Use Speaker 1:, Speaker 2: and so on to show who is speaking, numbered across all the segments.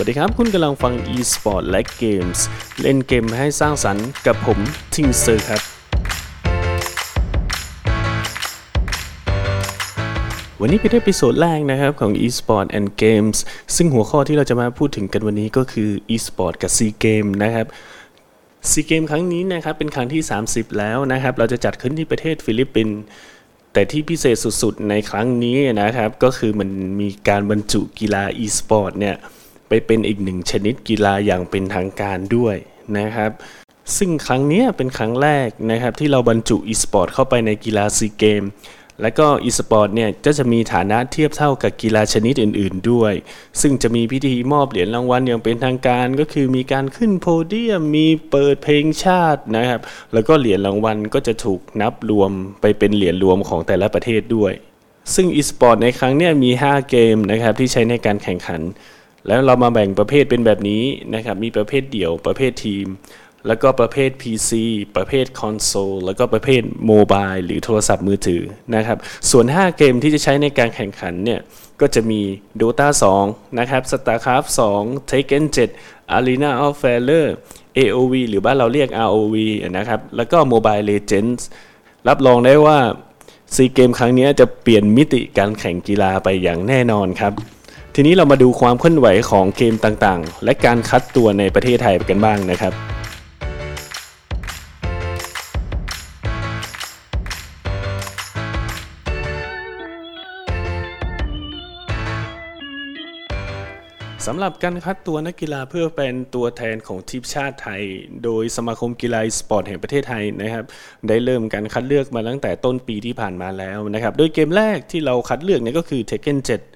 Speaker 1: วัสดีครับ คุณกำลังฟัง eSport และ Games เล่นเกมให้สร้างสรรค์กับผมทิงสเตอร์ครับ วันนี้เป็น episode แรกนะครับของ eSport and Games ซึ่งหัวข้อที่เราจะมาพูดถึงกันวันนี้ก็คือ eSport กับ ซีเกม นะครับซีเกมครั้งนี้นะครับเป็นครั้งที่ 30 แล้วนะครับ เราจะจัดขึ้นที่ประเทศฟิลิปปินส์แต่ที่พิเศษสุดๆ ในครั้งนี้นะครับ ก็คือมันมีการบรรจุกีฬา e-sport เนี่ย เป็นอีกหนึ่งชนิดกีฬาอย่างเป็นทางการด้วยนะครับ ซึ่งครั้งนี้เป็นครั้งแรกนะครับที่เราบรรจุ e-sport เข้าไปในกีฬาซีเกมและก็ e-sport เนี่ยก็จะมีฐานะเทียบเท่ากับกีฬาชนิดอื่น ๆ ด้วย ซึ่งจะมีพิธีมอบเหรียญรางวัลอย่างเป็นทางการก็คือมีการขึ้นโพเดียม มีเปิดเพลงชาตินะครับ แล้วก็เหรียญรางวัลก็จะถูกนับรวมไปเป็นเหรียญรวมของแต่ละประเทศด้วย ซึ่ง e-sport ในครั้งนี้มี 5 เกมนะครับที่ใช้ในการแข่งขัน แล้วเรามาแบ่งประเภทเป็นแบบนี้นะครับมีประเภทเดี่ยวประเภททีม แล้วก็ประเภท PC ประเภทคอนโซลแล้วก็ประเภทโมบายหรือโทรศัพท์มือถือนะครับส่วน 5 เกมที่จะใช้ในการแข่งขันเนี่ยก็จะมี Dota 2 นะครับ StarCraft 2 Tekken 7 Arena of Valor AOV หรือบ้านเราเรียก ROV นะครับ แล้วก็ Mobile Legends รับรองได้ว่าซีเกมครั้งนี้จะเปลี่ยนมิติการแข่งกีฬาไปอย่างแน่นอนครับ ทีนี้เรามาดูความเคลื่อนไหวของเกมต่างๆ และการคัดตัวในประเทศไทยกันบ้างนะครับสำหรับการคัดตัวนักกีฬาเพื่อเป็นตัวแทนของทีมชาติไทย โดยสมาคมกีฬาสปอร์ตแห่งประเทศไทยนะครับ ได้เริ่มการคัดเลือกมาตั้งแต่ต้นปีที่ผ่านมาแล้วนะครับ โดยเกมแรกที่เราคัดเลือกเนี่ยก็คือ Tekken 7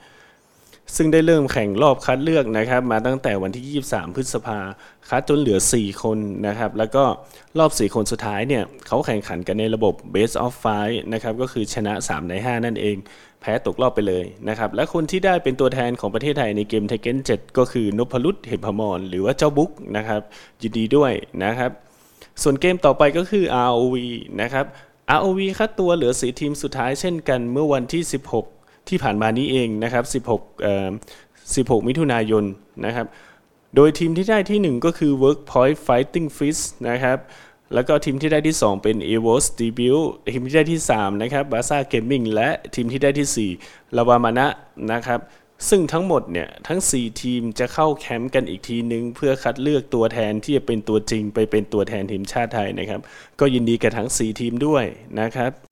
Speaker 1: ซึ่งได้เริ่มแข่งรอบคัดเลือกนะครับ มาตั้งแต่วันที่ 23 พฤษภาคัดจนเหลือ 4 คนนะครับ แล้วก็รอบ 4 คนสุดท้ายเนี่ยเขาแข่งขันกันในระบบ Best of 5นะครับ ก็คือชนะ 3 ใน 5 นั่นเอง แพ้ตกรอบไปเลยนะครับ และคนที่ได้เป็นตัวแทนของประเทศไทยในเกมเทเกน7ก็คือนพลุตเหพมรหรือว่าเจ้าบุ๊กนะครับ ยินดีด้วยนะครับ ส่วนเกมต่อไปก็คือ ROV นะครับ ROV คัดตัวเหลือสีทีมสุดท้ายเช่นกันเมื่อวันที่ 16 ที่ผ่านมานี้เองนะครับ 16เอ่อ16 มิถุนายนนะครับ โดยทีมที่ได้ที่ 1 ก็คือ Workpoint Fighting Fish นะครับ แล้วก็ทีมที่ได้ที่ 2 เป็น e v o s Debut ทีมที่ได้ที่ 3 นะครับ b a s a Gaming และทีมที่ได้ที่ 4 l a v a m a n a นะครับซึ่งทั้งหมดเนี่ยทั้ง 4 ทีมจะเข้าแคมป์กันอีกทีนึง เพื่อคัดเลือกตัวแทนที่จะเป็นตัวจริง ไปเป็นตัวแทนทีมชาติไทยนะครับ ก็ยินดีกับทั้ง 4 ทีมด้วยนะครับ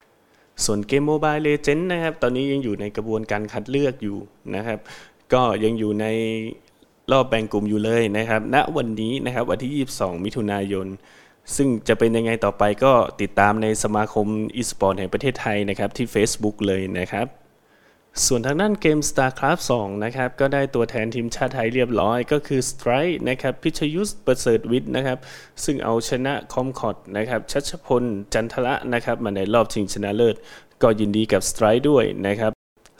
Speaker 1: ส่วนเกมโมบายเลเจนด์นะครับ ตอนนี้ยังอยู่ในกระบวนการคัดเลือกอยู่นะครับ ก็ยังอยู่ในรอบแบ่งกลุ่มอยู่เลยนะครับ ณ วันนี้นะครับวันที่ 22 มิถุนายน ซึ่งจะเป็นยังไงต่อไปก็ติดตามในสมาคมอีสปอร์ตแห่งประเทศไทยนะครับที่ Facebook เลยนะครับ ส่วนทางด้านเกม StarCraft 2 นะครับ ก็ได้ตัวแทนทีมชาติไทยเรียบร้อย ก็คือ Strike นะครับ พิชยุทธประเสริฐวิทย์นะครับ ซึ่งเอาชนะคอมคอดนะครับ ชัชพล จันทละนะครับ มาในรอบชิงชนะเลิศ ก็ยินดีกับ Strike ด้วยนะครับ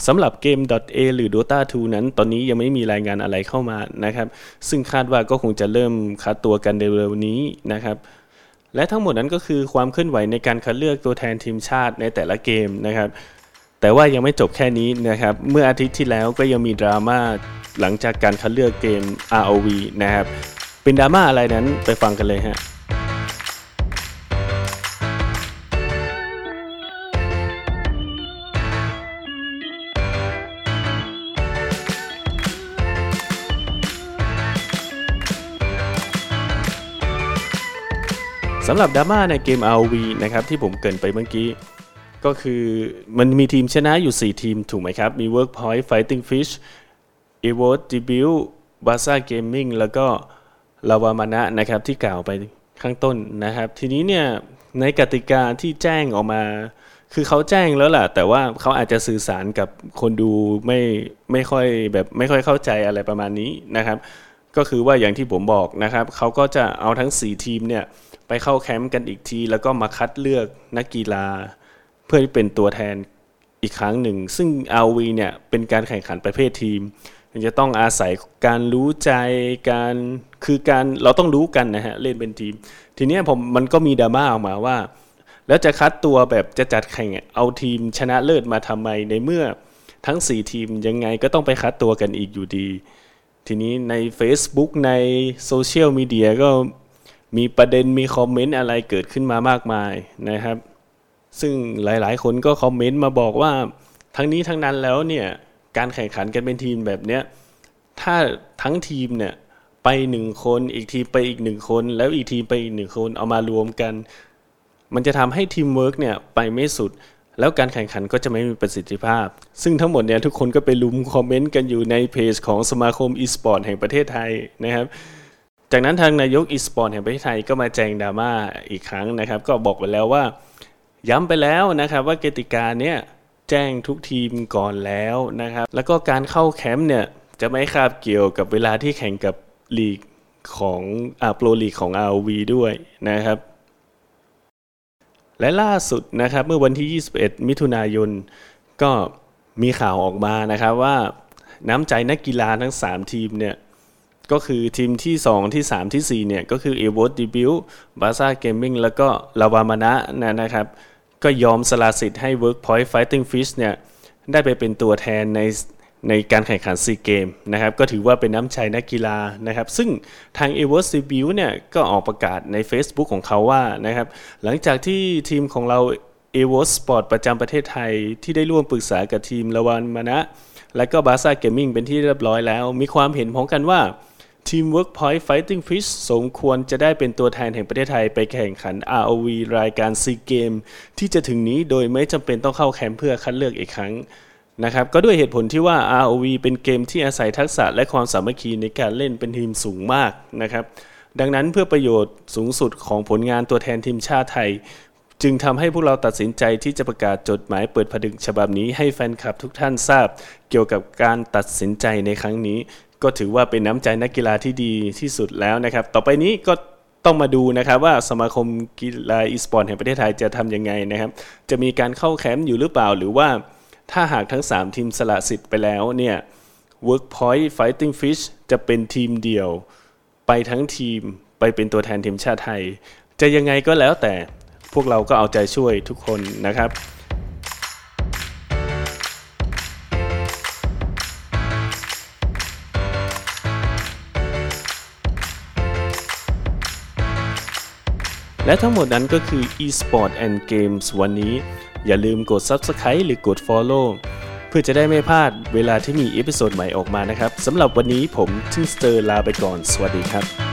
Speaker 1: สำหรับเกม .a หรือ Dota 2 นั้น ตอนนี้ยังไม่มีรายงานอะไรเข้ามานะครับ ซึ่งคาดว่าก็คงจะเริ่มคัดตัวกันเร็วๆนี้นะครับและทั้งหมดนั้นก็คือความเคลื่อนไหวในการคัดเลือกตัวแทนทีมชาติในแต่ละเกมนะครับ แต่ว่ายังไม่จบแค่นี้นะครับ เมื่ออาทิตย์ที่แล้วก็ยังมีดราม่าหลังจากการคัดเลือกเกม ROV นะครับ เป็นดราม่าอะไรนั้นไปฟังกันเลยฮะสำหรับดราม่าในเกม ROV นะครับที่ผมเกินไปเมื่อกี้ ก็คือมันมีทีมชนะอยู่ 4 ทีมถูกไหมครับ มี Workpoint Fighting Fish e v o t Debut b a s a Gaming แล้วก็ Lava Mana นะครับที่กล่าวไปข้างต้นนะครับ ทีนี้เนี่ยในกติกาที่แจ้งออกมา คือเขาแจ้งแล้วแหละแต่ว่าเขาอาจจะสื่อสารกับคนดูไม่ไม่ค่อยแบบไม่ค่อยเข้าใจอะไรประมาณนี้นะครับ ก็คือว่าอย่างที่ผมบอกนะครับเขาก็จะเอาทั้ง 4 ทีมเนี่ยไปเข้าแคมป์กันอีกที แล้วก็มาคัดเลือกนักกีฬา เพื่อที่เป็นตัวแทนอีกครั้งหนึ่ง ซึ่ง RV เนี่ยเป็นการแข่งขันประเภททีม มันจะต้องอาศัยการรู้ใจการคือการเราต้องรู้กันนะฮะเล่นเป็นทีม ทีนี้ผมมันก็มีดราม่าออกมาว่า แล้วจะคัดตัวแบบจะจัดแข่งเอาทีมชนะเลิศมาทำไมในเมื่อทั้ง 4 ทีมยังไงก็ต้องไปคัดตัวกันอีกอยู่ดี ทีนี้ใน Facebook ในโซเชียลมีเดียก็มีประเด็นมีคอมเมนต์อะไรเกิดขึ้นมามากมายนะครับ ซึ่งหลายๆ คนก็คอมเมนต์มาบอกว่าทั้งนี้ทั้งนั้นแล้วเนี่ยการแข่งขันกันเป็นทีมแบบเนี้ยถ้าทั้งทีมเนี่ยไปหนึ่งคนอีกทีมไปอีกหนึ่งคน แล้วอีกทีมไปอีกหนึ่งคนเอามารวมกัน มันจะทำให้ทีมเวิร์กเนี่ยไปไม่สุด แล้วการแข่งขันก็จะไม่มีประสิทธิภาพ ซึ่งทั้งหมดเนี่ยทุกคนก็ไปรุมคอมเมนต์กันอยู่ในเพจของสมาคมอีสปอร์ตแห่งประเทศไทยนะครับจากนั้นทางนายกอีสปอร์ตแห่งประเทศไทยก็มาแจงดราม่าอีกครั้งนะครับ ก็บอกไปแล้วว่า ย้ำไปแล้วนะครับว่ากติกาเนี่ยแจ้งทุกทีมก่อนแล้วนะครับ แล้วก็การเข้าแคมป์เนี่ยจะไม่คาบเกี่ยวกับเวลาที่แข่งกับลีกของอ่า Pro League ของ RoV ด้วยนะครับ และล่าสุดนะครับเมื่อวันที่ 21 มิถุนายน ก็มีข่าวออกมานะครับว่าน้ำใจนักกีฬาทั้ง 3 ทีมเนี่ย ก็คือทีมที่ 2 ที่ 3 ที่ 4 เนี่ย ก็คือ e v o t d e b u t บาซ่าเกมมิ่งแล้วก็ลาวามานะนะนะครับ ก็ยอมสละสิทธิ์ให้ Workpoint Fighting Fish เนี่ย ได้ไปเป็นตัวแทนในในการแข่งขันซีเกมนะครับ ก็ถือว่าเป็นน้ำใจนักกีฬานะครับ ซึ่งทาง e v o s d e b u t เนี่ย ก็ออกประกาศใน Facebook ของเขาว่านะครับ หลังจากที่ทีมของเรา e v o Sport ประจำประเทศไทยที่ได้ร่วมปรึกษากับทีมละวันมานะและก็บาซ่าเกมมิ่งเป็นที่เรียบร้อยแล้ว มีความเห็นพ้องกันว่า ทีม Workpoint Fighting Fish สมควรจะได้เป็นตัวแทนแห่งประเทศไทยไปแข่งขัน ROV รายการซีเกมที่จะถึงนี้โดยไม่จำเป็นต้องเข้าแคมป์เพื่อคัดเลือกอีกครั้งนะครับก็ด้วยเหตุผลที่ว่า ROV เป็นเกมที่อาศัยทักษะและความสามัคคีในการเล่นเป็นทีมสูงมากนะครับ ดังนั้นเพื่อประโยชน์สูงสุดของผลงานตัวแทนทีมชาติไทย จึงทำให้พวกเราตัดสินใจที่จะประกาศจดหมายเปิดผดึกฉบับนี้ให้แฟนคลับทุกท่านทราบ เกี่ยวกับการตัดสินใจในครั้งนี้ ก็ถือว่าเป็นน้ำใจนักกีฬาที่ดีที่สุดแล้วนะครับ ต่อไปนี้ก็ต้องมาดูนะครับว่าสมาคมกีฬาอีสปอร์ตแห่งประเทศไทยจะทำยังไงนะครับ จะมีการเข้าแคมป์อยู่หรือเปล่า หรือว่าถ้าหากทั้ง 3 ทีมสละสิทธิ์ไปแล้วเนี่ย Workpoint Fighting Fish จะเป็นทีมเดียว ไปทั้งทีมไปเป็นตัวแทนทีมชาติไทย จะยังไงก็แล้วแต่พวกเราก็เอาใจช่วยทุกคนนะครับ และทั้งหมดนั้นก็คือ eSport and Games วันนี้ อย่าลืมกด Subscribe หรือกด Follow เพื่อจะได้ไม่พลาดเวลาที่มี episode ใหม่ออกมานะครับสำหรับวันนี้ผมทิงสเตอร์ลาไปก่อน สวัสดีครับ